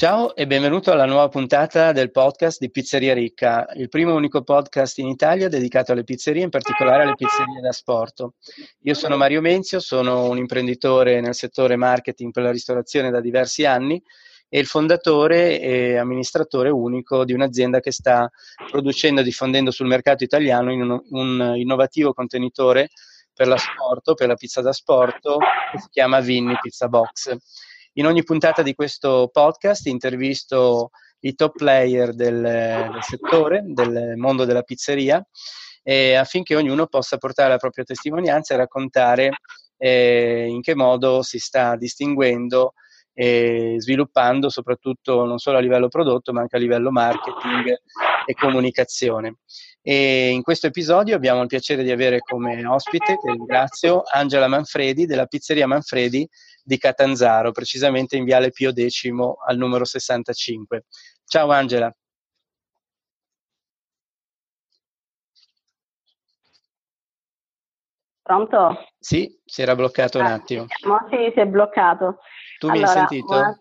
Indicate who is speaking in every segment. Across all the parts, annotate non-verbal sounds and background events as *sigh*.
Speaker 1: Ciao e benvenuto alla nuova puntata del podcast di Pizzeria Ricca, il primo e unico podcast in Italia dedicato alle pizzerie, in particolare alle pizzerie da sport. Io sono Mario Menzio, sono un imprenditore nel settore marketing per la ristorazione da diversi anni e il fondatore e amministratore unico di un'azienda che sta producendo e diffondendo sul mercato italiano un, un innovativo contenitore per la sport, per la pizza da sport, che si chiama Vinny Pizza Box. In ogni puntata di questo podcast intervisto i top player del, del settore, del mondo della pizzeria, eh, affinché ognuno possa portare la propria testimonianza e raccontare eh, in che modo si sta distinguendo e sviluppando soprattutto non solo a livello prodotto ma anche a livello marketing e comunicazione. E in questo episodio abbiamo il piacere di avere come ospite, che ringrazio, Angela Manfredi della pizzeria Manfredi di Catanzaro, precisamente in Viale Pio X al numero 65. Ciao Angela.
Speaker 2: Pronto?
Speaker 1: Sì, si era bloccato un ah, attimo.
Speaker 2: No, sì, si è bloccato.
Speaker 1: Tu allora, mi hai sentito? Buona...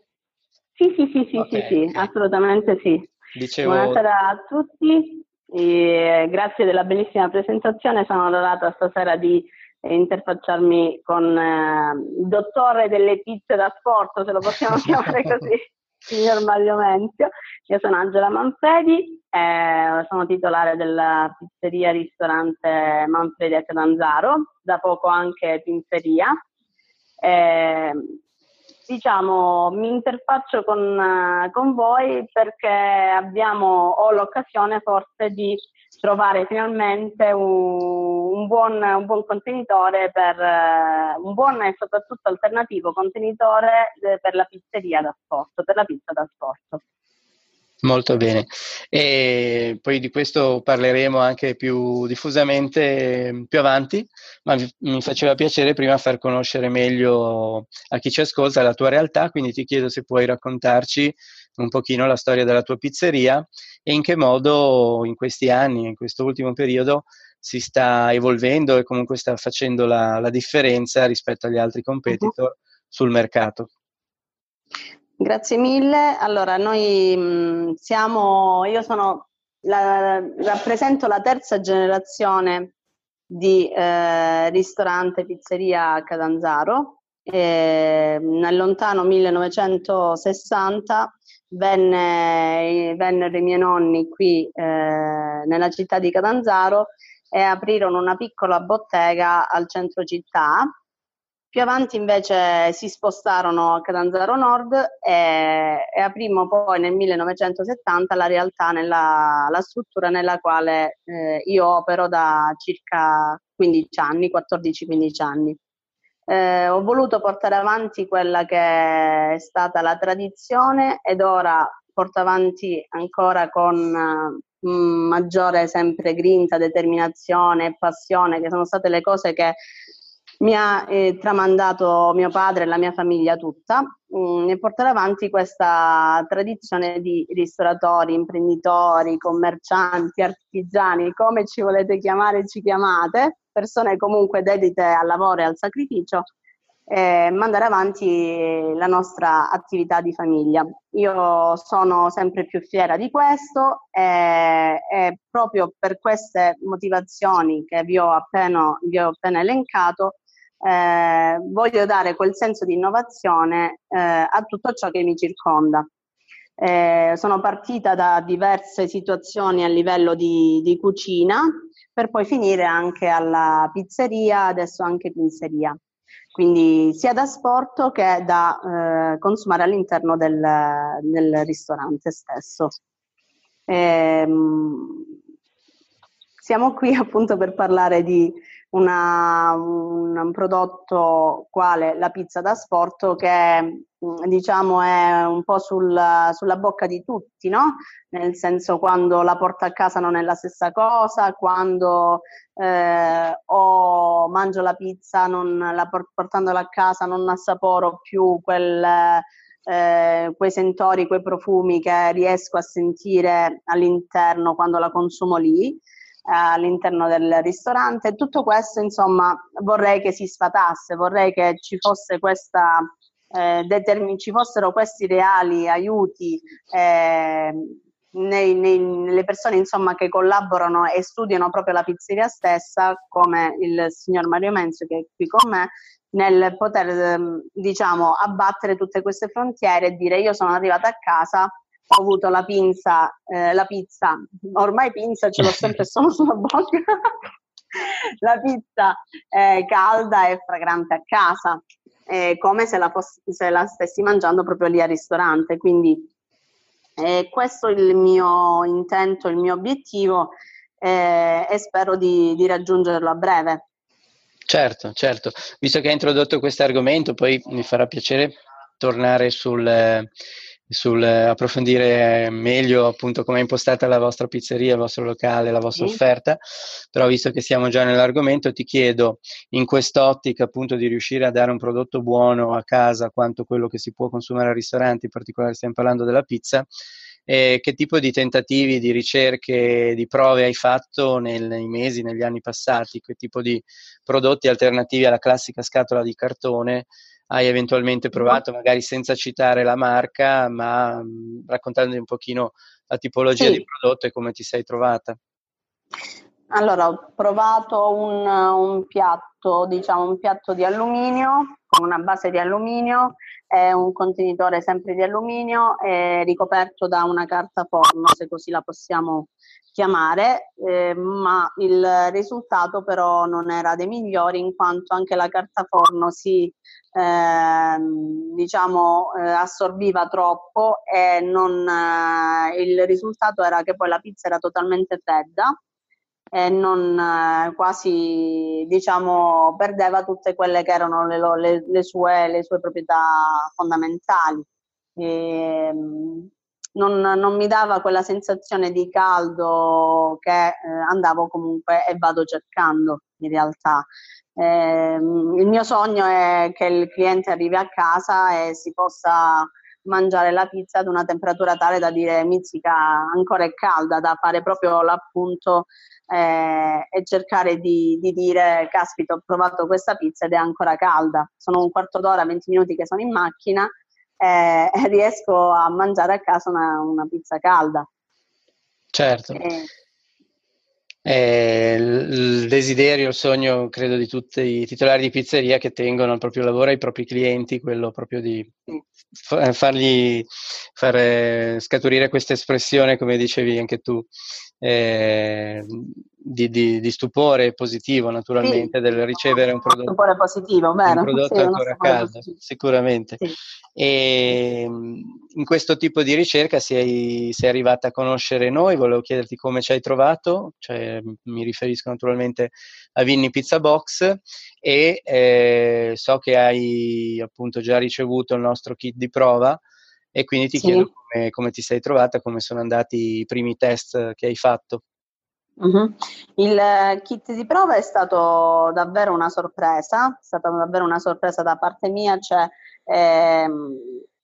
Speaker 2: Sì, sì, sì, sì, okay, sì, okay. assolutamente sì.
Speaker 1: Dicevo...
Speaker 2: Buonasera a tutti, grazie della bellissima presentazione, sono onorata stasera di interfacciarmi con eh, il dottore delle pizze da sport, se lo possiamo *laughs* chiamare così, signor Mario Menzio. Io sono Angela Manfredi, eh, sono titolare della pizzeria ristorante Manfredi a Catanzaro, da poco anche pizzeria. Eh, diciamo, mi interfaccio con, con voi perché abbiamo, ho l'occasione forse di trovare finalmente un, un, buon, un buon, contenitore per uh, un buon e soprattutto alternativo contenitore de, per la pizzeria da sport, per la pizza da sport.
Speaker 1: Molto bene. E poi di questo parleremo anche più diffusamente più avanti, ma mi faceva piacere prima far conoscere meglio a chi ci ascolta la tua realtà, quindi ti chiedo se puoi raccontarci un pochino la storia della tua pizzeria e in che modo in questi anni, in questo ultimo periodo, si sta evolvendo e comunque sta facendo la, la differenza rispetto agli altri competitor sul mercato.
Speaker 2: Grazie mille. Allora, noi mm, siamo, io sono, la, rappresento la terza generazione di eh, ristorante pizzeria Catanzaro. Eh, nel lontano 1960 venne, vennero i miei nonni qui eh, nella città di Catanzaro e aprirono una piccola bottega al centro città più avanti invece si spostarono a Catanzaro Nord e, e aprimmo poi nel 1970 la realtà, nella, la struttura nella quale eh, io opero da circa 15 anni, 14-15 anni. Eh, ho voluto portare avanti quella che è stata la tradizione ed ora porto avanti ancora con uh, maggiore sempre grinta, determinazione e passione, che sono state le cose che mi ha eh, tramandato mio padre e la mia famiglia tutta mh, mm, e portare avanti questa tradizione di ristoratori, imprenditori, commercianti, artigiani, come ci volete chiamare, ci chiamate, persone comunque dedite al lavoro e al sacrificio, eh, mandare avanti la nostra attività di famiglia. Io sono sempre più fiera di questo e, e proprio per queste motivazioni che vi ho appena, vi ho appena elencato, eh, voglio dare quel senso di innovazione eh, a tutto ciò che mi circonda. Eh, sono partita da diverse situazioni a livello di, di, cucina per poi finire anche alla pizzeria, adesso anche pizzeria. Quindi sia da sport che da eh, consumare all'interno del, del ristorante stesso. Ehm, siamo qui appunto per parlare di una, un prodotto quale la pizza da sport che mm, diciamo è un po' sul, sulla bocca di tutti, no? Nel senso quando la porto a casa non è la stessa cosa, quando eh, o mangio la pizza non, la, portandola a casa non assaporo più quel, eh, quei sentori, quei profumi che riesco a sentire all'interno quando la consumo lì all'interno del ristorante. Tutto questo, insomma, vorrei che si sfatasse, vorrei che ci fosse questa eh, determin- ci fossero questi reali aiuti eh, nei, nei, nelle persone insomma, che collaborano e studiano proprio la pizzeria stessa, come il signor Mario Menzio che è qui con me, nel poter ehm, diciamo, abbattere tutte queste frontiere e dire io sono arrivata a casa ho avuto la pinza, eh, la pizza, ormai pinza ce l'ho sempre *laughs* solo sulla bocca, la pizza eh, calda e fragrante a casa, eh, come se la, fossi, se la, stessi mangiando proprio lì al ristorante. Quindi eh, questo è il mio intento, il mio obiettivo eh, e spero di, di raggiungerlo a breve.
Speaker 1: Certo, certo. Visto che hai introdotto questo argomento, poi mi farà piacere tornare sul, sul approfondire meglio appunto come è impostata la vostra pizzeria, il vostro locale, la vostra sì. offerta, però visto che siamo già nell'argomento ti chiedo in quest'ottica appunto di riuscire a dare un prodotto buono a casa quanto quello che si può consumare al ristorante, in particolare stiamo parlando della pizza, eh, che tipo di tentativi, di ricerche, di prove hai fatto nel, nei mesi, negli anni passati, che tipo di prodotti alternativi alla classica scatola di cartone hai eventualmente provato, magari senza citare la marca, ma mh, raccontando un pochino la tipologia sì. di prodotto e come ti sei trovata.
Speaker 2: Allora, ho provato un, un, piatto, diciamo un piatto di alluminio con una base di alluminio e un contenitore sempre di alluminio ricoperto da una carta forno, se così la possiamo chiamare, eh, ma il risultato però non era dei migliori in quanto anche la carta forno si eh, diciamo eh, assorbiva troppo e non, eh, il risultato era che poi la pizza era totalmente fredda e non eh, quasi diciamo perdeva tutte quelle che erano le, le, le, sue, le sue, proprietà fondamentali. E, ehm, non, non, mi dava quella sensazione di caldo che eh, andavo comunque e vado cercando in realtà. Eh, il mio sogno è che il cliente arrivi a casa e si possa mangiare la pizza ad una temperatura tale da dire mizzica ancora è calda, da fare proprio l'appunto eh, e cercare di, di, dire caspita ho provato questa pizza ed è ancora calda. Sono un quarto d'ora, 20 minuti che sono in macchina eh, *laughs* riesco a mangiare a casa una, una pizza calda.
Speaker 1: Certo. Eh, è il desiderio, il sogno, credo, di tutti i titolari di pizzeria che tengono al proprio lavoro ai propri clienti, quello proprio di fargli far scaturire questa espressione, come dicevi anche tu, eh, di, di, di, stupore positivo naturalmente sì. del ricevere un prodotto,
Speaker 2: stupore positivo, vero?
Speaker 1: Un prodotto sì, ancora a casa, sicuramente. Sì. E in questo tipo di ricerca sei, sei, arrivata a conoscere noi, volevo chiederti come ci hai trovato, cioè, mi riferisco naturalmente a Vinny Pizza Box e eh, so che hai appunto già ricevuto il nostro kit di prova e quindi ti chiedo come, come, ti sei trovata, come sono andati i primi test che hai fatto.
Speaker 2: Uh-huh. Il kit di prova è stato davvero una sorpresa, è stata davvero una sorpresa da parte mia, cioè ehm,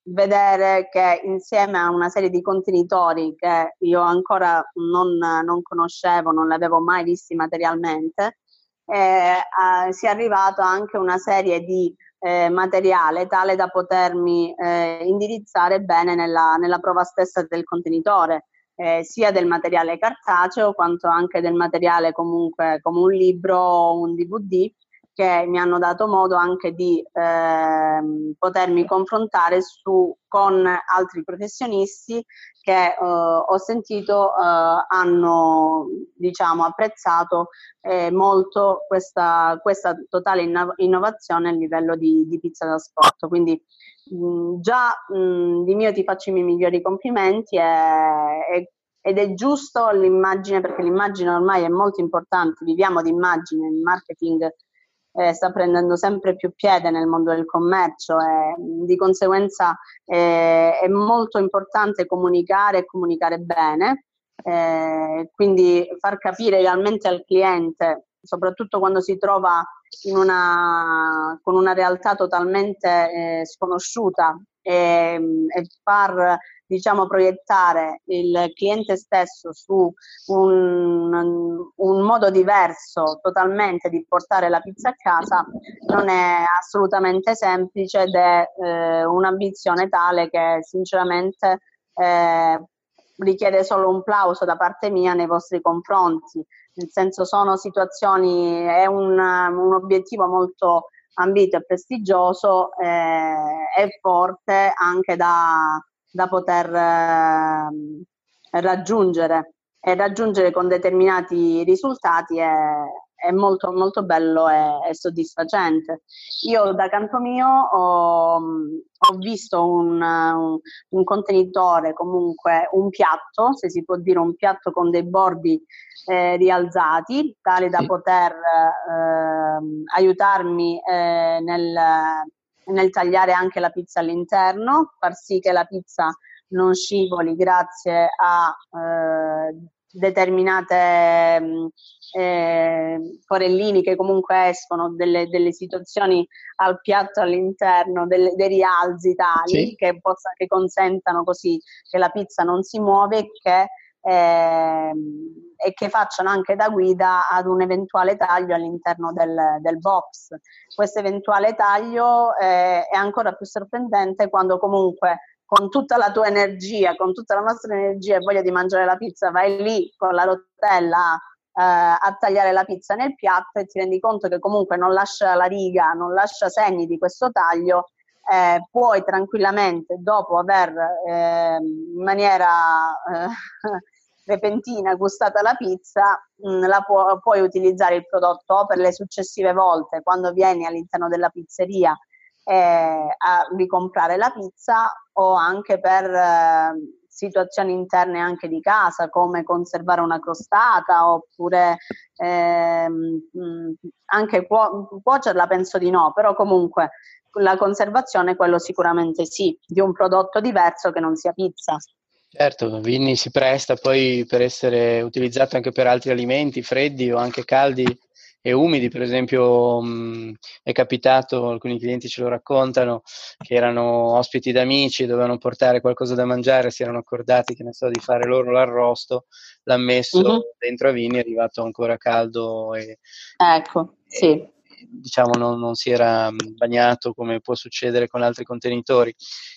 Speaker 2: vedere che insieme a una serie di contenitori che io ancora non, non conoscevo, non li avevo mai visti materialmente, eh, eh, si è arrivato anche una serie di eh, materiale tale da potermi eh, indirizzare bene nella, nella, prova stessa del contenitore, eh, sia del materiale cartaceo quanto anche del materiale comunque come un libro o un DVD che mi hanno dato modo anche di eh, potermi confrontare su, con altri professionisti che eh, ho sentito eh, hanno diciamo, apprezzato eh, molto questa, questa totale inno- innovazione a livello di, di, pizza da sport. Quindi mh, già mh, di mio ti faccio i miei migliori complimenti e, e ed è giusto l'immagine perché l'immagine ormai è molto importante, viviamo di immagine, il marketing eh, sta prendendo sempre più piede nel mondo del commercio e di conseguenza eh, è molto importante comunicare e comunicare bene, eh, quindi far capire realmente al cliente, soprattutto quando si trova una, con una realtà totalmente eh, sconosciuta e, e far diciamo, proiettare il cliente stesso su un, un, modo diverso totalmente di portare la pizza a casa non è assolutamente semplice ed è eh, un'ambizione tale che sinceramente eh, richiede solo un plauso da parte mia nei vostri confronti, nel senso sono situazioni, è un, un obiettivo molto ambito e prestigioso eh, e forte anche da, da poter eh, raggiungere e raggiungere con determinati risultati è, è molto, molto bello e, e, soddisfacente. Io da canto mio ho, ho visto un, un, un, contenitore, comunque un piatto, se si può dire un piatto con dei bordi eh, rialzati, tali da poter eh, aiutarmi eh, nel, nel tagliare anche la pizza all'interno, far sì che la pizza non scivoli grazie a eh, determinate mh, eh, forellini che comunque escono delle, delle, situazioni al piatto all'interno, delle, dei rialzi tali sì. che, possa, che consentano così che la pizza non si muove e che eh, e che facciano anche da guida ad un eventuale taglio all'interno del, del box. Questo eventuale taglio eh, è ancora più sorprendente quando comunque con tutta la tua energia, con tutta la nostra energia e voglia di mangiare la pizza, vai lì con la rotella eh, a tagliare la pizza nel piatto e ti rendi conto che comunque non lascia la riga, non lascia segni di questo taglio, eh, puoi tranquillamente dopo aver eh, in maniera eh, *laughs* repentina gustata la pizza, mh, mm, la pu- puoi utilizzare il prodotto per le successive volte quando vieni all'interno della pizzeria eh, a ricomprare la pizza o anche per eh, situazioni interne anche di casa come conservare una crostata oppure mm, anche cuo- cuocerla penso di no, però comunque la conservazione quello sicuramente sì, di un prodotto diverso che non sia pizza.
Speaker 1: Certo, Vinni si presta poi per essere utilizzato anche per altri alimenti freddi o anche caldi e umidi, per esempio mh, è capitato, alcuni clienti ce lo raccontano, che erano ospiti d'amici, dovevano portare qualcosa da mangiare, si erano accordati che ne so, di fare loro l'arrosto, l'ha messo uh-huh. dentro a Vinni, è arrivato ancora caldo e,
Speaker 2: ecco, e, sì.
Speaker 1: diciamo non, non, si era bagnato come può succedere con altri contenitori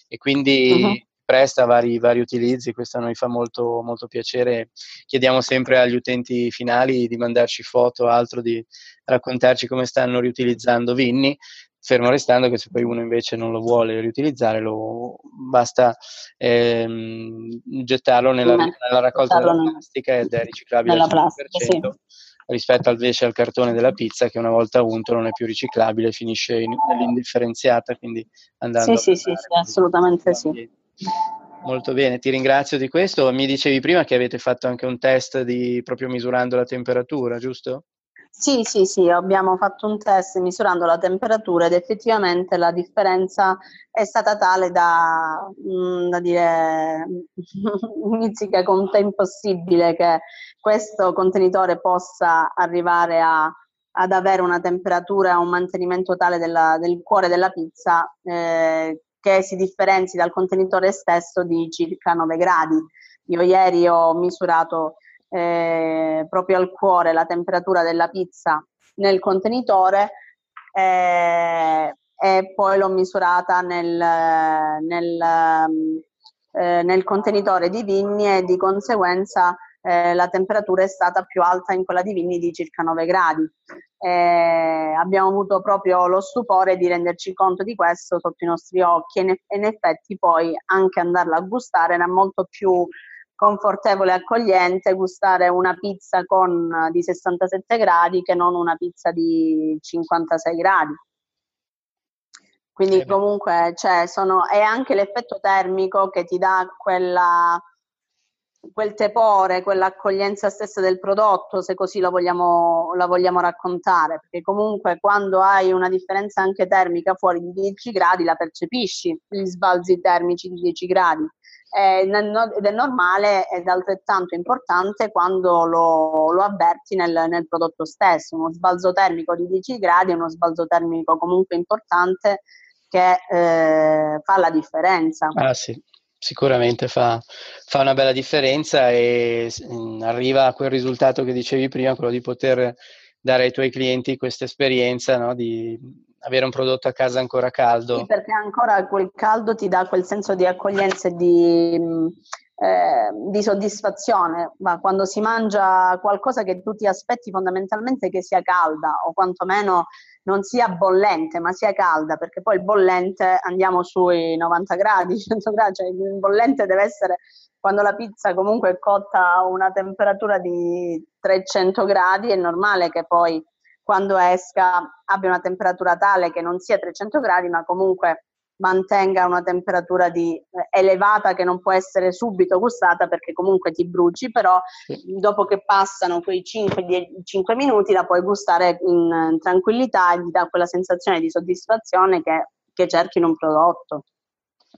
Speaker 1: e quindi uh-huh presta vari, vari, utilizzi, questo a noi fa molto, molto piacere. Chiediamo sempre agli utenti finali di mandarci foto o altro, di raccontarci come stanno riutilizzando Vinni, fermo restando che se poi uno invece non lo vuole riutilizzare, lo, basta ehm, gettarlo nella, nella raccolta della plastica ed è riciclabile al 100%. Plastica, sì rispetto invece al cartone della pizza che una volta unto non è più riciclabile, finisce in, nell'indifferenziata, quindi andando
Speaker 2: Sì, sì, sì, sì, assolutamente sì.
Speaker 1: Molto bene, ti ringrazio di questo. Mi dicevi prima che avete fatto anche un test di proprio misurando la temperatura, giusto?
Speaker 2: Sì, sì, sì, abbiamo fatto un test misurando la temperatura ed effettivamente la differenza è stata tale da, mm, da dire *laughs* mizzica con te impossibile che questo contenitore possa arrivare a, ad avere una temperatura, un mantenimento tale della, del cuore della pizza eh, che si differenzi dal contenitore stesso di circa 9 gradi. Io ieri ho misurato eh, proprio al cuore la temperatura della pizza nel contenitore eh, e poi l'ho misurata nel, nel, eh, nel contenitore di Vigni e di conseguenza eh, la temperatura è stata più alta in quella di Vigni di circa 9 gradi. Eh, abbiamo avuto proprio lo stupore di renderci conto di questo sotto i nostri occhi e in effetti poi anche andarla a gustare era molto più confortevole e accogliente gustare una pizza con, di 67 gradi che non una pizza di 56 gradi. Quindi comunque cioè, sono, è anche l'effetto termico che ti dà quella quel tepore, quell'accoglienza stessa del prodotto, se così la vogliamo, la vogliamo raccontare, perché comunque quando hai una differenza anche termica fuori di 10 gradi la percepisci, gli sbalzi termici di 10 gradi. ed è normale ed altrettanto importante quando lo, lo avverti nel, nel, prodotto stesso. Uno sbalzo termico di 10 gradi è uno sbalzo termico comunque importante che eh, fa la differenza.
Speaker 1: Ah sì, sicuramente fa, fa, una bella differenza e mh, arriva a quel risultato che dicevi prima, quello di poter dare ai tuoi clienti questa esperienza no? di avere un prodotto a casa ancora caldo.
Speaker 2: Sì, perché ancora quel caldo ti dà quel senso di accoglienza e di, eh, di soddisfazione, ma quando si mangia qualcosa che tu ti aspetti fondamentalmente che sia calda o quantomeno non sia bollente, ma sia calda, perché poi il bollente andiamo sui 90 gradi, *laughs* 100 gradi, cioè il bollente deve essere quando la pizza comunque è cotta a una temperatura di 300 gradi, è normale che poi quando esca abbia una temperatura tale che non sia 300 gradi, ma comunque mantenga una temperatura di, eh, elevata che non può essere subito gustata perché comunque ti bruci, però dopo che passano quei 5, 10, 5 minuti la puoi gustare in, in tranquillità e ti dà quella sensazione di soddisfazione che, che cerchi in un prodotto.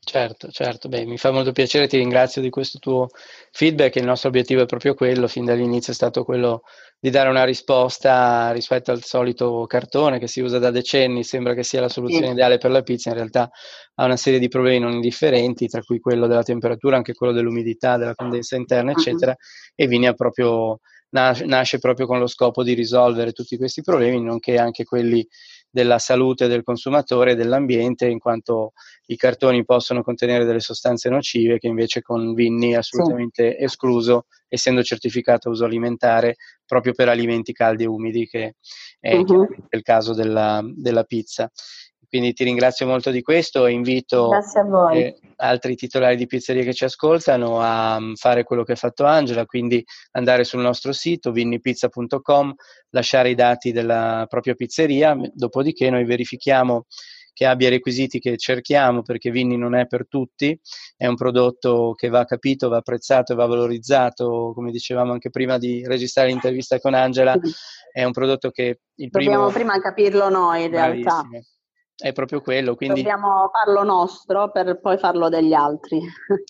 Speaker 1: Certo, certo, beh, mi fa molto piacere, ti ringrazio di questo tuo feedback, il nostro obiettivo è proprio quello, fin dall'inizio è stato quello di dare una risposta rispetto al solito cartone che si usa da decenni, sembra che sia la soluzione sì. ideale per la pizza, in realtà ha una serie di problemi non indifferenti, tra cui quello della temperatura, anche quello dell'umidità, della condensa interna, eccetera, uh-huh. e Vini proprio, nasce proprio con lo scopo di risolvere tutti questi problemi, nonché anche quelli della salute del consumatore e dell'ambiente, in quanto i cartoni possono contenere delle sostanze nocive che invece con Vinni è assolutamente sì. escluso, essendo certificato uso alimentare proprio per alimenti caldi e umidi, che è uh-huh. il caso della, della pizza. Quindi ti ringrazio molto di questo e invito eh, altri titolari di pizzerie che ci ascoltano a um, fare quello che ha fatto Angela, quindi andare sul nostro sito vinnipizza.com, lasciare i dati della propria pizzeria, dopodiché noi verifichiamo che abbia i requisiti che cerchiamo perché Vinni non è per tutti, è un prodotto che va capito, va apprezzato e va valorizzato, come dicevamo anche prima di registrare l'intervista con Angela, è un prodotto che il
Speaker 2: Dobbiamo
Speaker 1: primo...
Speaker 2: prima capirlo noi in realtà.
Speaker 1: È proprio quello. Quindi...
Speaker 2: Dobbiamo farlo nostro per poi farlo degli altri.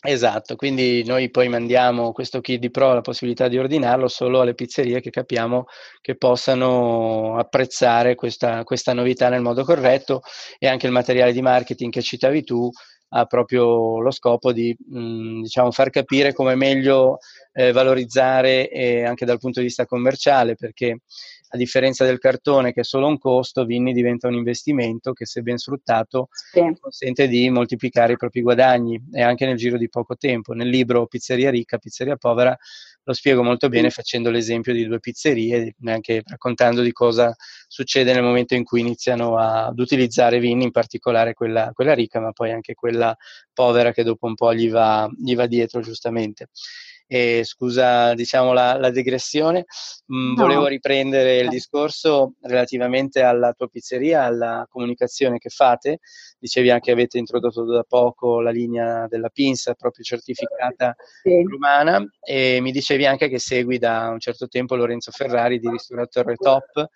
Speaker 1: Esatto, quindi noi poi mandiamo questo kit di pro la possibilità di ordinarlo solo alle pizzerie che capiamo che possano apprezzare questa, questa novità nel modo corretto e anche il materiale di marketing che citavi tu ha proprio lo scopo di mh, diciamo, far capire come meglio eh, valorizzare eh, anche dal punto di vista commerciale, perché a differenza del cartone che è solo un costo, Vinni diventa un investimento che se ben sfruttato sì. consente di moltiplicare i propri guadagni e anche nel giro di poco tempo. Nel libro Pizzeria ricca, pizzeria povera lo spiego molto bene facendo l'esempio di due pizzerie e anche raccontando di cosa succede nel momento in cui iniziano a, ad utilizzare Vinni, in particolare quella, quella, ricca, ma poi anche quella povera che dopo un po' gli va, gli va dietro giustamente e scusa diciamo la, la digressione, mm, no. volevo riprendere il discorso relativamente alla tua pizzeria, alla comunicazione che fate, dicevi anche che avete introdotto da poco la linea della pinza proprio certificata sì. romana e mi dicevi anche che segui da un certo tempo Lorenzo Ferrari di Ristoratore Top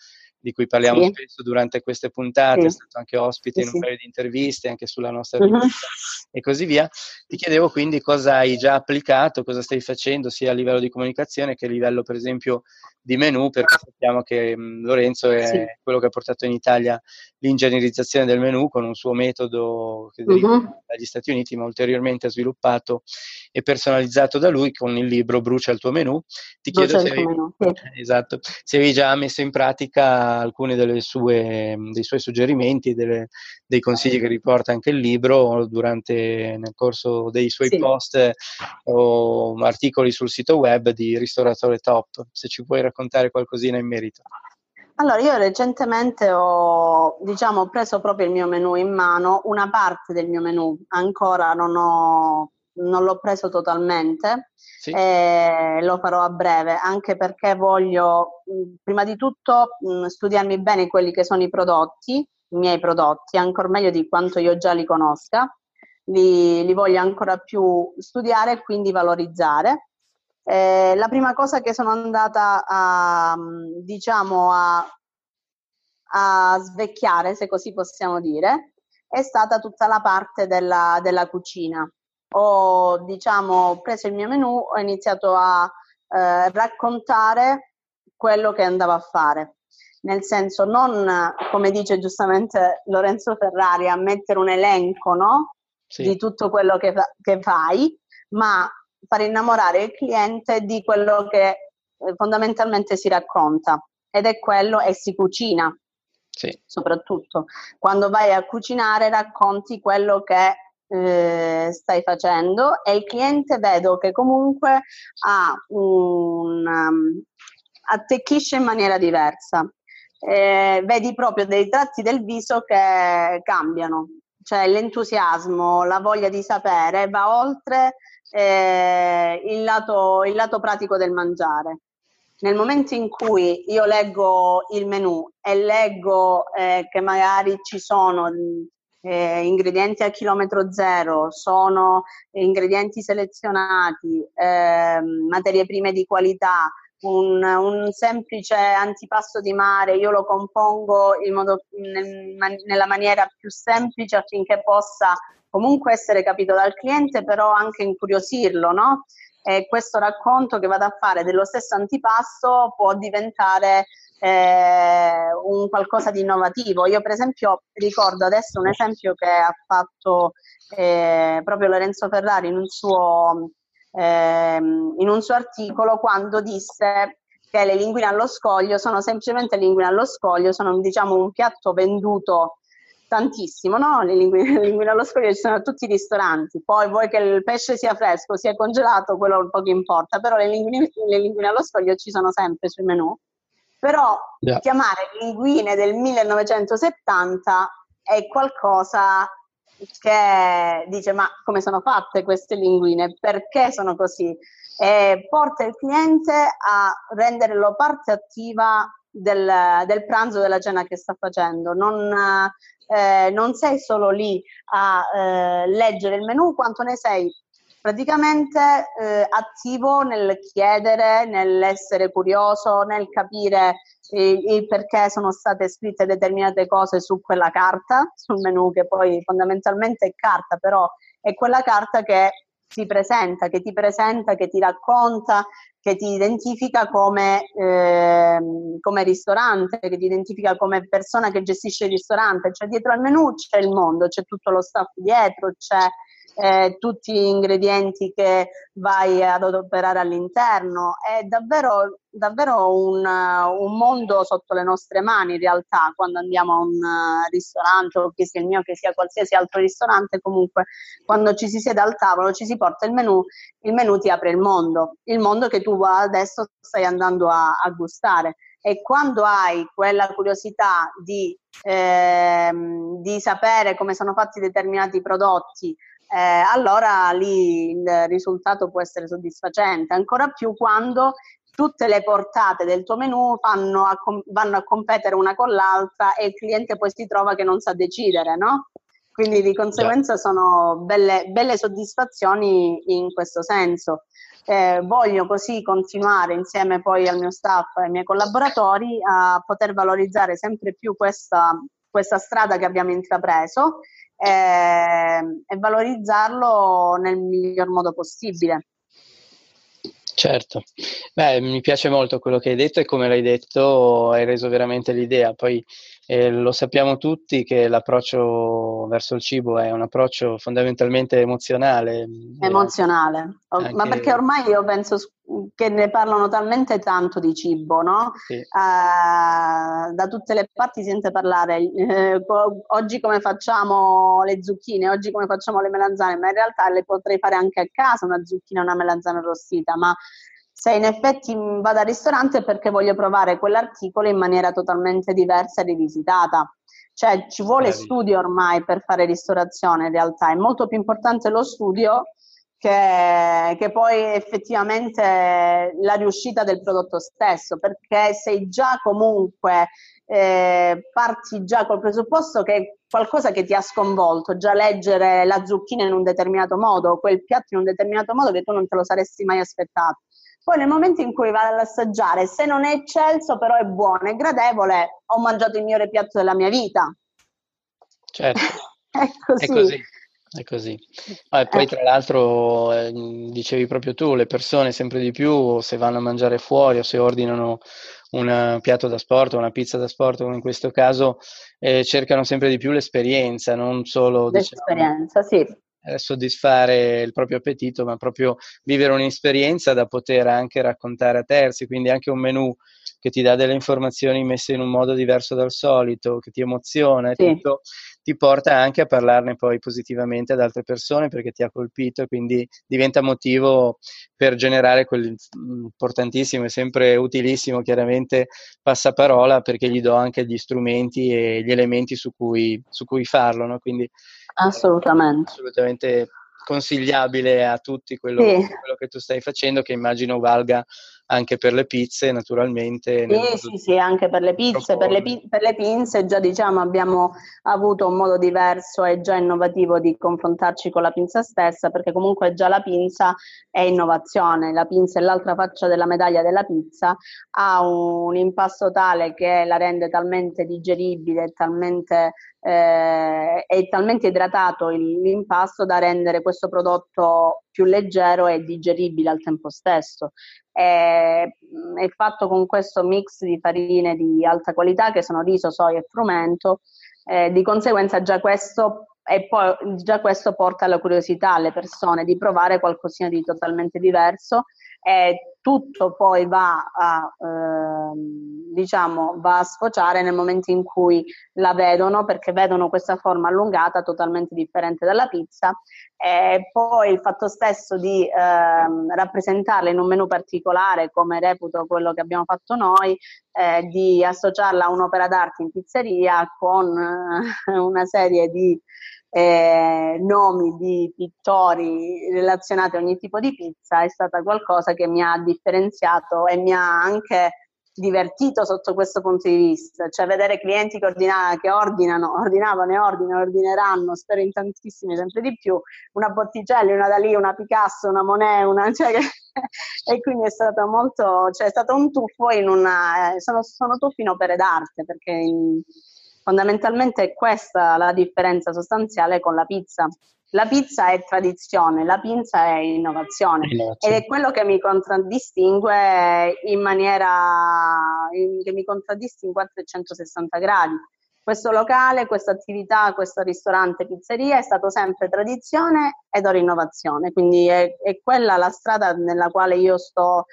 Speaker 1: di cui parliamo sì. spesso durante queste puntate, sì. è stato anche ospite sì, in un paio di interviste, anche sulla nostra uh-huh. rivista e così via. Ti chiedevo quindi cosa hai già applicato, cosa stai facendo sia a livello di comunicazione che a livello per esempio di menu, perché sappiamo che mh, Lorenzo è quello che ha portato in Italia l'ingegnerizzazione del menu con un suo metodo che deriva uh-huh. dagli Stati Uniti, ma ulteriormente sviluppato e personalizzato da lui con il libro Brucia il tuo menu. Ti chiedo se avevi, *laughs* esatto, se avevi, già messo in pratica alcuni sue, dei suoi suggerimenti, delle, dei consigli che riporta anche il libro durante, nel corso dei suoi sì. post o articoli sul sito web di Ristoratore Top, se ci puoi raccontare raccontare qualcosina in merito?
Speaker 2: Allora, io recentemente ho, diciamo, preso proprio il mio menu in mano, una parte del mio menu, ancora non, ho, non l'ho preso totalmente sì. e lo farò a breve, anche perché voglio, prima di tutto, studiarmi bene quelli che sono i prodotti, i miei prodotti, ancora meglio di quanto io già li conosca, li, li voglio ancora più studiare e quindi valorizzare eh, la prima cosa che sono andata a, diciamo, a, a svecchiare, se così possiamo dire, è stata tutta la parte della, della cucina. Ho diciamo, preso il mio menù, ho iniziato a eh, raccontare quello che andavo a fare. nel senso non, come dice giustamente Lorenzo Ferrari, a mettere un elenco no? sì. di tutto quello che, fa- che fai, ma far innamorare il cliente di quello che eh, fondamentalmente si racconta ed è quello e si cucina. Sì. Soprattutto quando vai a cucinare racconti quello che eh, stai facendo e il cliente vedo che comunque ha un, um, attecchisce in maniera diversa. Eh, vedi proprio dei tratti del viso che cambiano, cioè l'entusiasmo, la voglia di sapere va oltre eh, il, lato, il lato pratico del mangiare. Nel momento in cui io leggo il menù e leggo eh, che magari ci sono eh, ingredienti a chilometro zero, sono ingredienti selezionati, eh, materie prime di qualità, un, un, semplice antipasto di mare, io lo compongo modo, nel, nella maniera più semplice affinché possa comunque essere capito dal cliente, però anche incuriosirlo, no? E questo racconto che vado a fare dello stesso antipasto può diventare eh, un qualcosa di innovativo. Io per esempio ricordo adesso un esempio che ha fatto eh, proprio Lorenzo Ferrari in un suo ehm, in un suo articolo quando disse che le linguine allo scoglio sono semplicemente linguine allo scoglio, sono diciamo un piatto venduto tantissimo, no? Le linguine, le linguine, allo scoglio ci sono a tutti i ristoranti, poi vuoi che il pesce sia fresco, sia congelato, quello un po' che importa, però le linguine, le linguine allo scoglio ci sono sempre sui menù. Però yeah. chiamare linguine del 1970 è qualcosa che dice ma come sono fatte queste linguine, perché sono così, e porta il cliente a renderlo parte attiva del, del pranzo, della cena che sta facendo. Non, eh, non sei solo lì a eh, leggere il menu, quanto ne sei praticamente eh, attivo nel chiedere, nell'essere curioso, nel capire il, perché sono state scritte determinate cose su quella carta, sul menu che poi fondamentalmente è carta, però è quella carta che si presenta, che ti presenta, che ti racconta, che ti identifica come, eh, come ristorante, che ti identifica come persona che gestisce il ristorante, cioè dietro al menu c'è il mondo, c'è tutto lo staff dietro, c'è eh, tutti gli ingredienti che vai ad adoperare all'interno. È davvero, davvero un, un, mondo sotto le nostre mani in realtà quando andiamo a un ristorante o che sia il mio che sia qualsiasi altro ristorante comunque quando ci si siede al tavolo ci si porta il menù il menù ti apre il mondo il mondo che tu adesso stai andando a, a gustare e quando hai quella curiosità di, ehm, di sapere come sono fatti determinati prodotti eh, allora lì il risultato può essere soddisfacente, ancora più quando tutte le portate del tuo menu a, vanno a competere una con l'altra e il cliente poi si trova che non sa decidere, no? Quindi di conseguenza sono belle, belle soddisfazioni in questo senso. Eh, voglio così continuare insieme poi al mio staff e ai miei collaboratori a poter valorizzare sempre più questa, questa strada che abbiamo intrapreso e, e valorizzarlo nel miglior modo possibile.
Speaker 1: Certo, Beh, mi piace molto quello che hai detto e come l'hai detto hai reso veramente l'idea. Poi eh, lo sappiamo tutti che l'approccio verso il cibo è un approccio fondamentalmente emozionale.
Speaker 2: Emozionale, anche... ma perché ormai io penso che ne parlano talmente tanto di cibo, no? Sì. Uh, da tutte le parti si sente parlare eh, oggi come facciamo le zucchine, oggi come facciamo le melanzane, ma in realtà le potrei fare anche a casa una zucchina e una melanzana arrostita, ma se in effetti vado al ristorante è perché voglio provare quell'articolo in maniera totalmente diversa e rivisitata. Cioè ci vuole Bravi. studio ormai per fare ristorazione in realtà, è molto più importante lo studio che, che, poi effettivamente la riuscita del prodotto stesso, perché sei già comunque, eh, parti già col presupposto che è qualcosa che ti ha sconvolto, già leggere la zucchina in un determinato modo, quel piatto in un determinato modo che tu non te lo saresti mai aspettato. Poi nel momento in cui vai ad assaggiare, se non è eccelso, però è buono, è gradevole, ho mangiato il migliore piatto della mia vita.
Speaker 1: Certo. *laughs* è così. È così. è così. Ah, e poi eh. tra l'altro eh, dicevi proprio tu, le persone sempre di più se vanno a mangiare fuori o se ordinano un piatto da sport o una pizza da sport, come in questo caso, eh, cercano sempre di più l'esperienza, non solo
Speaker 2: diciamo, l'esperienza, diciamo, sì.
Speaker 1: Eh, soddisfare il proprio appetito, ma proprio vivere un'esperienza da poter anche raccontare a terzi, quindi anche un menù che ti dà delle informazioni messe in un modo diverso dal solito, che ti emoziona e sì. tutto, ti porta anche a parlarne poi positivamente ad altre persone perché ti ha colpito e quindi diventa motivo per generare quel importantissimo e sempre utilissimo chiaramente passaparola perché gli do anche gli strumenti e gli elementi su cui, su cui farlo, no? quindi
Speaker 2: assolutamente.
Speaker 1: assolutamente consigliabile a tutti quello, sì. quello, che tu stai facendo, che immagino valga anche per le pizze naturalmente.
Speaker 2: Sì, sì, sì, anche per le pizze, per le, per le, pinze già diciamo abbiamo avuto un modo diverso e già innovativo di confrontarci con la pinza stessa perché comunque già la pinza è innovazione, la pinza è l'altra faccia della medaglia della pizza, ha un impasto tale che la rende talmente digeribile, talmente eh, è talmente idratato l'impasto da rendere questo prodotto più leggero e digeribile al tempo stesso. È, è fatto con questo mix di farine di alta qualità che sono riso, soia e frumento, eh, di conseguenza già questo e poi già questo porta alla curiosità alle persone di provare qualcosina di totalmente diverso e tutto poi va a, eh, diciamo, va a sfociare nel momento in cui la vedono perché vedono questa forma allungata totalmente differente dalla pizza. E poi il fatto stesso di eh, rappresentarla in un menu particolare come reputo quello che abbiamo fatto noi eh, di associarla a un'opera d'arte in pizzeria con eh, *laughs* una serie di eh, nomi di pittori relazionati a ogni tipo di pizza è stata qualcosa che mi ha differenziato e mi ha anche divertito sotto questo punto di vista, cioè vedere clienti che, ordina- che ordinano, ordinavano e ordinano, ordineranno, spero in tantissimi, sempre di più, una Botticelli, una Dalì, una Picasso, una Monet, una, *laughs* cioè, e quindi è stato molto, cioè è stato un tuffo in una, eh, sono, sono tuffi in opere d'arte perché in, Fondamentalmente è questa la differenza sostanziale con la pizza. La pizza è tradizione, la pizza è innovazione, innovazione. ed è quello che mi contraddistingue in maniera in, che mi contraddistingue a 360 gradi. Questo locale, questa attività, questo ristorante pizzeria è stato sempre tradizione ed ora innovazione, quindi è, è quella la strada nella quale io sto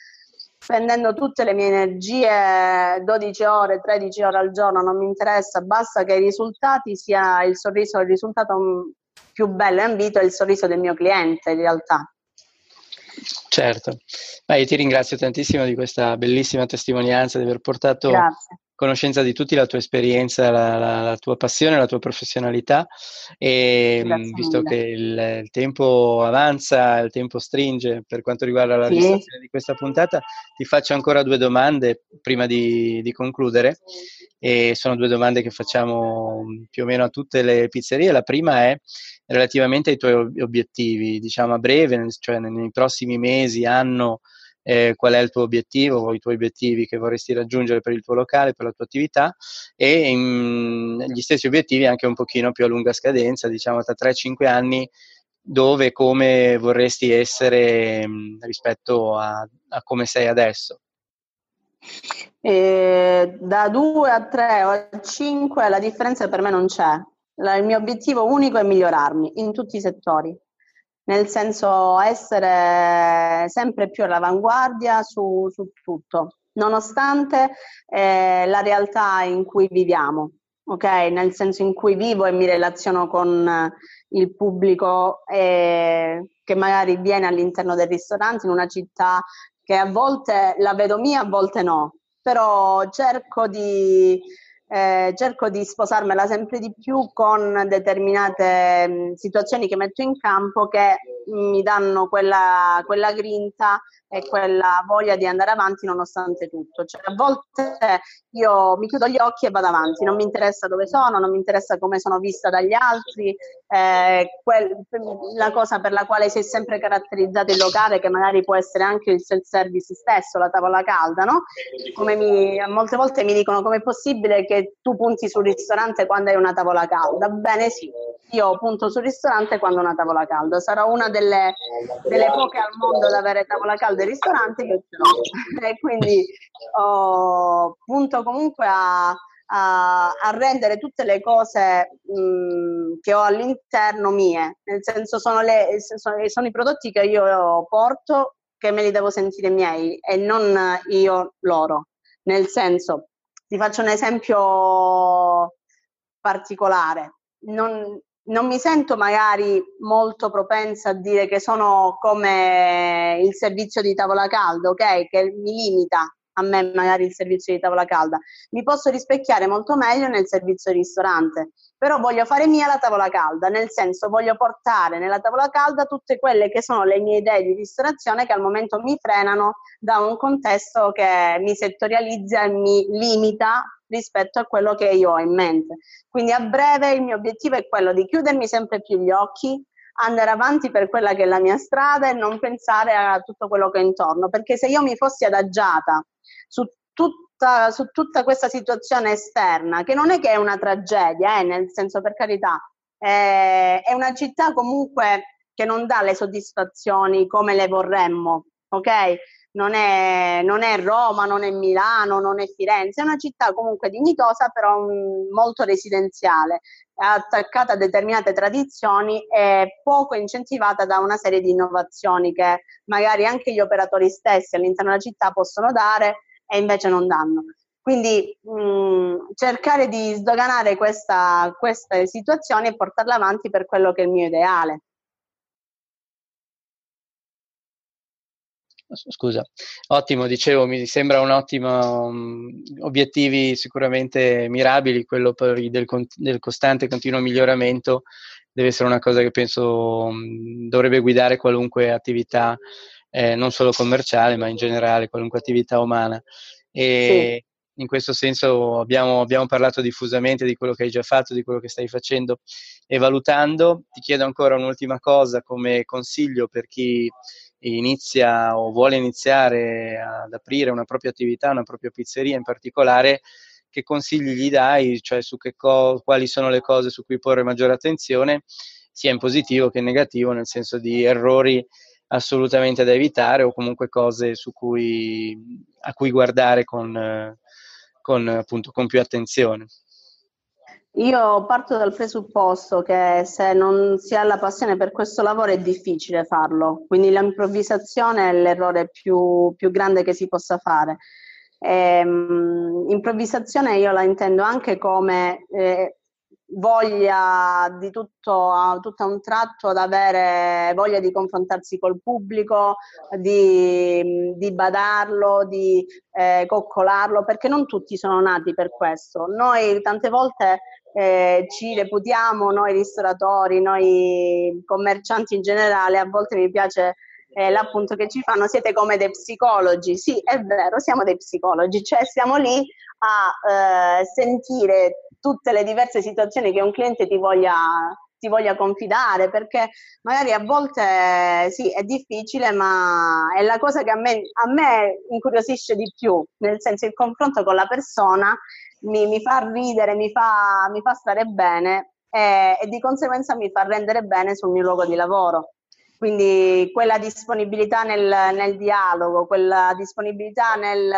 Speaker 2: spendendo tutte le mie energie 12 ore, 13 ore al giorno, non mi interessa, basta che i risultati sia il sorriso, il risultato più bello e ambito è il sorriso del mio cliente in realtà.
Speaker 1: Certo, Ma io ti ringrazio tantissimo di questa bellissima testimonianza, di aver portato Grazie conoscenza di tutti la tua esperienza, la, la, la tua passione, la tua professionalità e mm, visto che il, il, tempo avanza, il tempo stringe per quanto riguarda la sì. registrazione di questa puntata, ti faccio ancora due domande prima di, di concludere e sono due domande che facciamo mm, più o meno a tutte le pizzerie. La prima è relativamente ai tuoi obiettivi, diciamo a breve, cioè nei prossimi mesi, anno, eh, qual è il tuo obiettivo o i tuoi obiettivi che vorresti raggiungere per il tuo locale, per la tua attività e in, gli stessi obiettivi anche un pochino più a lunga scadenza, diciamo tra 3-5 anni dove e come vorresti essere mh, rispetto a, a, come sei adesso?
Speaker 2: Eh, da 2 a 3 o a 5 la differenza per me non c'è. La, il mio obiettivo unico è migliorarmi in tutti i settori nel senso essere sempre più all'avanguardia su, su tutto, nonostante eh, la realtà in cui viviamo, ok? Nel senso in cui vivo e mi relaziono con il pubblico eh, che magari viene all'interno del ristorante in una città che a volte la vedo mia, a volte no, però cerco di eh, cerco di sposarmela sempre di più con determinate mh, mm, situazioni che metto in campo che mi danno quella, quella grinta e quella voglia di andare avanti nonostante tutto. Cioè, a volte io mi chiudo gli occhi e vado avanti, non mi interessa dove sono, non mi interessa come sono vista dagli altri, eh, quel, la cosa per la quale si è sempre caratterizzato il locale, che magari può essere anche il self-service stesso, la tavola calda, no? Mi, molte volte mi dicono come è possibile che tu punti sul ristorante quando hai una tavola calda? Bene sì, io punto sul ristorante quando ho una tavola calda. Sarò una delle, delle poche al mondo ad avere tavola calda e ristorante, io ce *laughs* e quindi oh, punto comunque a, a, a, rendere tutte le cose mh, che ho all'interno mie, nel senso sono, le, sono, sono i prodotti che io porto che me li devo sentire miei e non io loro. Nel senso, ti faccio un esempio particolare. Non, non mi sento magari molto propensa a dire che sono come il servizio di tavola calda, ok? Che mi limita a me magari il servizio di tavola calda. Mi posso rispecchiare molto meglio nel servizio ristorante, però voglio fare mia la tavola calda, nel senso voglio portare nella tavola calda tutte quelle che sono le mie idee di ristorazione che al momento mi frenano da un contesto che mi settorializza e mi limita rispetto a quello che io ho in mente. Quindi a breve il mio obiettivo è quello di chiudermi sempre più gli occhi, andare avanti per quella che è la mia strada e non pensare a tutto quello che è intorno, perché se io mi fossi adagiata su tutta, su tutta questa situazione esterna, che non è che è una tragedia, eh, nel senso per carità, eh, è una città comunque che non dà le soddisfazioni come le vorremmo, ok? non è, non è, Roma, non è Milano, non è Firenze, è una città comunque dignitosa, però um, molto residenziale, attaccata a determinate tradizioni e poco incentivata da una serie di innovazioni che magari anche gli operatori stessi all'interno della città possono dare e invece non danno. Quindi mh, cercare di sdoganare questa, queste situazioni e portarle avanti per quello che è il mio ideale.
Speaker 1: Scusa, ottimo, dicevo, mi sembra un ottimo um, obiettivi sicuramente mirabili, quello del, del, costante continuo miglioramento deve essere una cosa che penso um, dovrebbe guidare qualunque attività, eh, non solo commerciale, ma in generale qualunque attività umana. E sì. in questo senso abbiamo, abbiamo parlato diffusamente di quello che hai già fatto, di quello che stai facendo e valutando. Ti chiedo ancora un'ultima cosa come consiglio per chi inizia o vuole iniziare ad aprire una propria attività, una propria pizzeria in particolare, che consigli gli dai, cioè su co- quali sono le cose su cui porre maggiore attenzione, sia in positivo che in negativo, nel senso di errori assolutamente da evitare o comunque cose cui, a cui guardare con, con, appunto, con più attenzione.
Speaker 2: Io parto dal presupposto che se non si ha la passione per questo lavoro è difficile farlo, quindi l'improvvisazione è l'errore più, più grande che si possa fare. Ehm, improvvisazione io la intendo anche come eh, voglia di tutto a, tutto a un tratto ad avere voglia di confrontarsi col pubblico, di, di badarlo, di eh, coccolarlo, perché non tutti sono nati per questo. Noi tante volte eh, ci reputiamo noi ristoratori, noi commercianti in generale, a volte mi piace eh, l'appunto che ci fanno, siete come dei psicologi. Sì, è vero, siamo dei psicologi, cioè siamo lì a eh, sentire tutte le diverse situazioni che un cliente ti voglia, ti voglia confidare, perché magari a volte sì, è difficile, ma è la cosa che a me, a me incuriosisce di più, nel senso il confronto con la persona mi, mi fa ridere, mi fa, mi fa stare bene e, e, di conseguenza mi fa rendere bene sul mio luogo di lavoro. Quindi quella disponibilità nel, nel dialogo, quella disponibilità nel,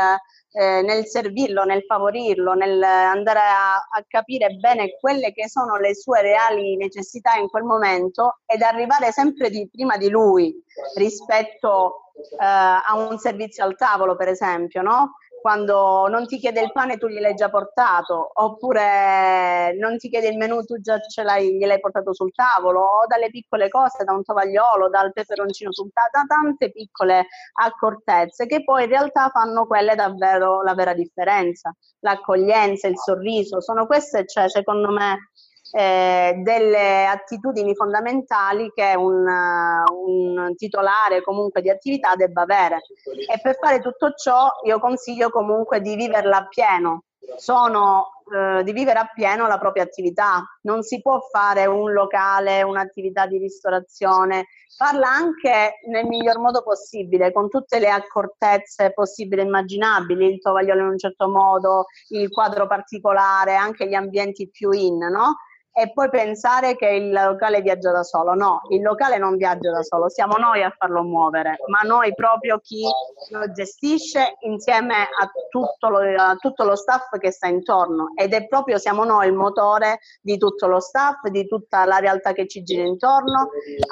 Speaker 2: eh, nel, servirlo, nel favorirlo, nel andare a, a, capire bene quelle che sono le sue reali necessità in quel momento ed arrivare sempre di, prima di lui rispetto eh, a un servizio al tavolo, per esempio, no? Quando non ti chiede il pane tu gliel'hai già portato, oppure non ti chiede il menù tu già ce l'hai, gliel'hai portato sul tavolo, o dalle piccole cose, da un tovagliolo, dal peperoncino sul tavolo, da tante piccole accortezze che poi in realtà fanno quelle davvero la vera differenza. L'accoglienza, il sorriso, sono queste, cioè, secondo me, eh, delle attitudini fondamentali che un, un, titolare comunque di attività debba avere. E per fare tutto ciò io consiglio comunque di viverla appieno. Sono eh, di vivere appieno la propria attività. Non si può fare un locale, un'attività di ristorazione, farla anche nel miglior modo possibile, con tutte le accortezze possibili e immaginabili, il tovagliolo in un certo modo, il quadro particolare, anche gli ambienti più in, no? E poi pensare che il locale viaggia da solo. No, il locale non viaggia da solo, siamo noi a farlo muovere, ma noi proprio chi lo gestisce insieme a tutto lo, a tutto lo staff che sta intorno ed è proprio siamo noi il motore di tutto lo staff, di tutta la realtà che ci gira intorno.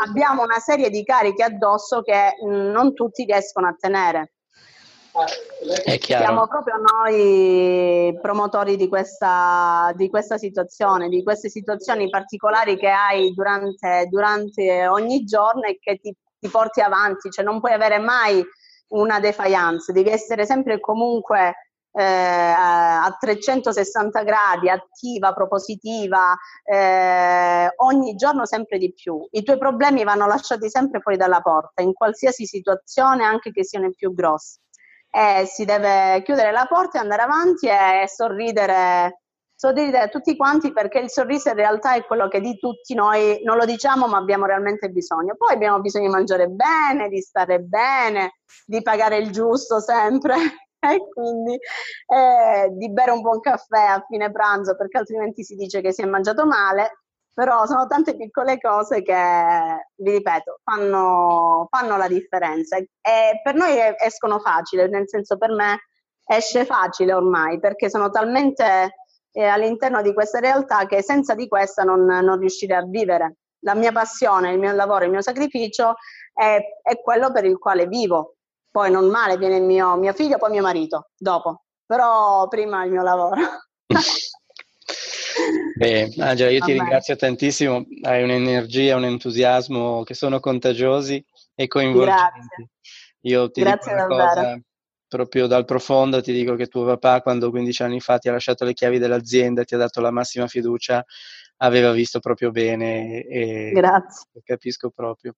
Speaker 2: Abbiamo una serie di carichi addosso che mh, non tutti riescono a tenere. Siamo proprio noi promotori di questa, di questa, situazione, di queste situazioni particolari che hai durante, durante ogni giorno e che ti, ti, porti avanti, cioè non puoi avere mai una defiance, devi essere sempre comunque eh, a 360 gradi, attiva, propositiva, eh, ogni giorno sempre di più. I tuoi problemi vanno lasciati sempre fuori dalla porta, in qualsiasi situazione, anche che siano i più grossi e si deve chiudere la porta e andare avanti e sorridere, sorridere tutti quanti perché il sorriso in realtà è quello che di tutti noi non lo diciamo ma abbiamo realmente bisogno. Poi abbiamo bisogno di mangiare bene, di stare bene, di pagare il giusto sempre *laughs* e quindi eh, di bere un buon caffè a fine pranzo perché altrimenti si dice che si è mangiato male però sono tante piccole cose che, vi ripeto, fanno, fanno la differenza e per noi escono facile, nel senso per me esce facile ormai perché sono talmente eh, all'interno di questa realtà che senza di questa non, non riuscirei a vivere. La mia passione, il mio lavoro, il mio sacrificio è, è quello per il quale vivo. Poi non male viene il mio, mio figlio, poi mio marito, dopo, però prima il mio lavoro. *laughs*
Speaker 1: Beh, Angela, io ti ringrazio tantissimo, hai un'energia, un entusiasmo che sono contagiosi e coinvolgenti. Grazie. Io ti Grazie dico una cosa, proprio dal profondo ti dico che tuo papà quando 15 anni fa ti ha lasciato le chiavi dell'azienda, ti ha dato la massima fiducia, aveva visto proprio bene e
Speaker 2: Grazie.
Speaker 1: capisco proprio.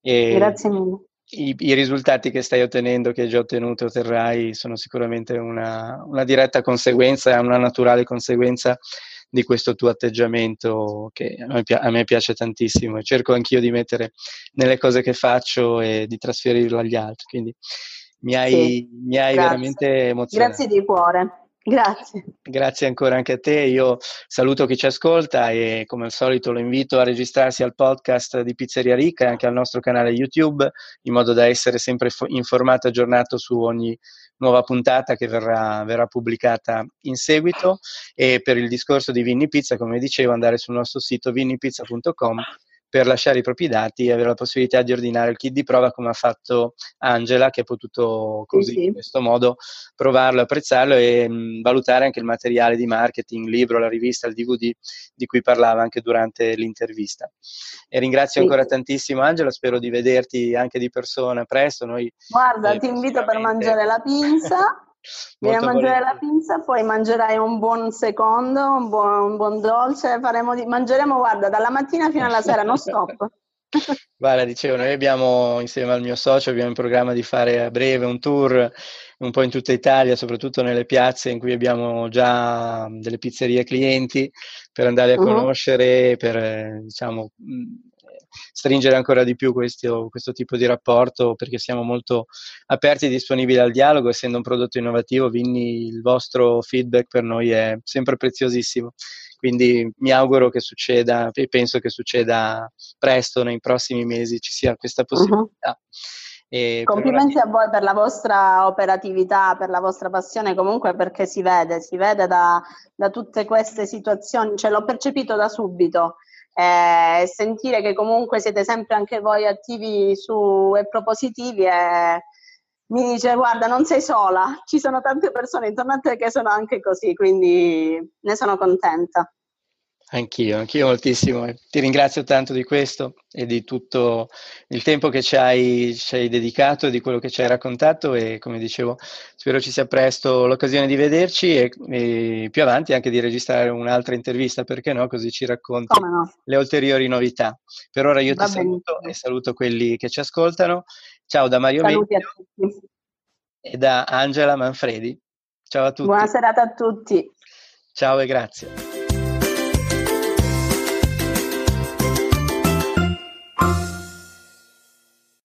Speaker 2: E Grazie mille.
Speaker 1: I, I, risultati che stai ottenendo, che hai già ottenuto e otterrai, sono sicuramente una, una diretta conseguenza, una naturale conseguenza di questo tuo atteggiamento che a me, a me piace tantissimo e cerco anch'io di mettere nelle cose che faccio e di trasferirlo agli altri. Quindi mi hai, sì, mi hai veramente emozionato.
Speaker 2: Grazie di cuore. Grazie.
Speaker 1: Grazie ancora anche a te. Io saluto chi ci ascolta e come al solito lo invito a registrarsi al podcast di Pizzeria Ricca e anche al nostro canale YouTube in modo da essere sempre informato e aggiornato su ogni nuova puntata che verrà, verrà, pubblicata in seguito. E per il discorso di Vinny Pizza, come dicevo, andare sul nostro sito vinnipizza.com per lasciare i propri dati e avere la possibilità di ordinare il kit di prova come ha fatto Angela che ha potuto così sì, sì. in questo modo provarlo, apprezzarlo e mh, valutare anche il materiale di marketing, il libro, la rivista, il DVD di cui parlava anche durante l'intervista. E ringrazio sì. ancora tantissimo Angela, spero di vederti anche di persona presto. Noi,
Speaker 2: Guarda, eh, ti invito per mangiare la pinza. *laughs* Vieni a mangiare la pizza, poi mangerai un buon secondo, un buon, un buon dolce, di, mangeremo, guarda, dalla mattina fino alla sera, non stop. *laughs*
Speaker 1: Guarda, dicevo, noi abbiamo, insieme al mio socio, abbiamo in programma di fare a breve un tour un po' in tutta Italia, soprattutto nelle piazze in cui abbiamo già delle pizzerie clienti, per andare a uh-huh. conoscere, per, diciamo, stringere ancora di più questo, questo, tipo di rapporto perché siamo molto aperti e disponibili al dialogo, essendo un prodotto innovativo, Vinni, il vostro feedback per noi è sempre preziosissimo. Quindi mi auguro che succeda e penso che succeda presto, nei prossimi mesi ci sia questa possibilità. Uh-huh.
Speaker 2: E Complimenti ora... a voi per la vostra operatività, per la vostra passione, comunque perché si vede, si vede da, da tutte queste situazioni, cioè l'ho percepito da subito eh, sentire che comunque siete sempre anche voi attivi su e propositivi e mi dice guarda non sei sola, ci sono tante persone intorno a te che sono anche così, quindi ne sono contenta.
Speaker 1: Anch'io, anch'io moltissimo. Ti ringrazio tanto di questo e di tutto il tempo che ci hai, ci hai, dedicato e di quello che ci hai raccontato e come dicevo spero ci sia presto l'occasione di vederci e, e più avanti anche di registrare un'altra intervista, perché no? Così ci racconti no? le ulteriori novità. Per ora io Va ti saluto benissimo. e saluto quelli che ci ascoltano. Ciao da Mario Saluti Meglio e da Angela Manfredi. Ciao a tutti.
Speaker 2: Buona serata a tutti.
Speaker 1: Ciao e grazie.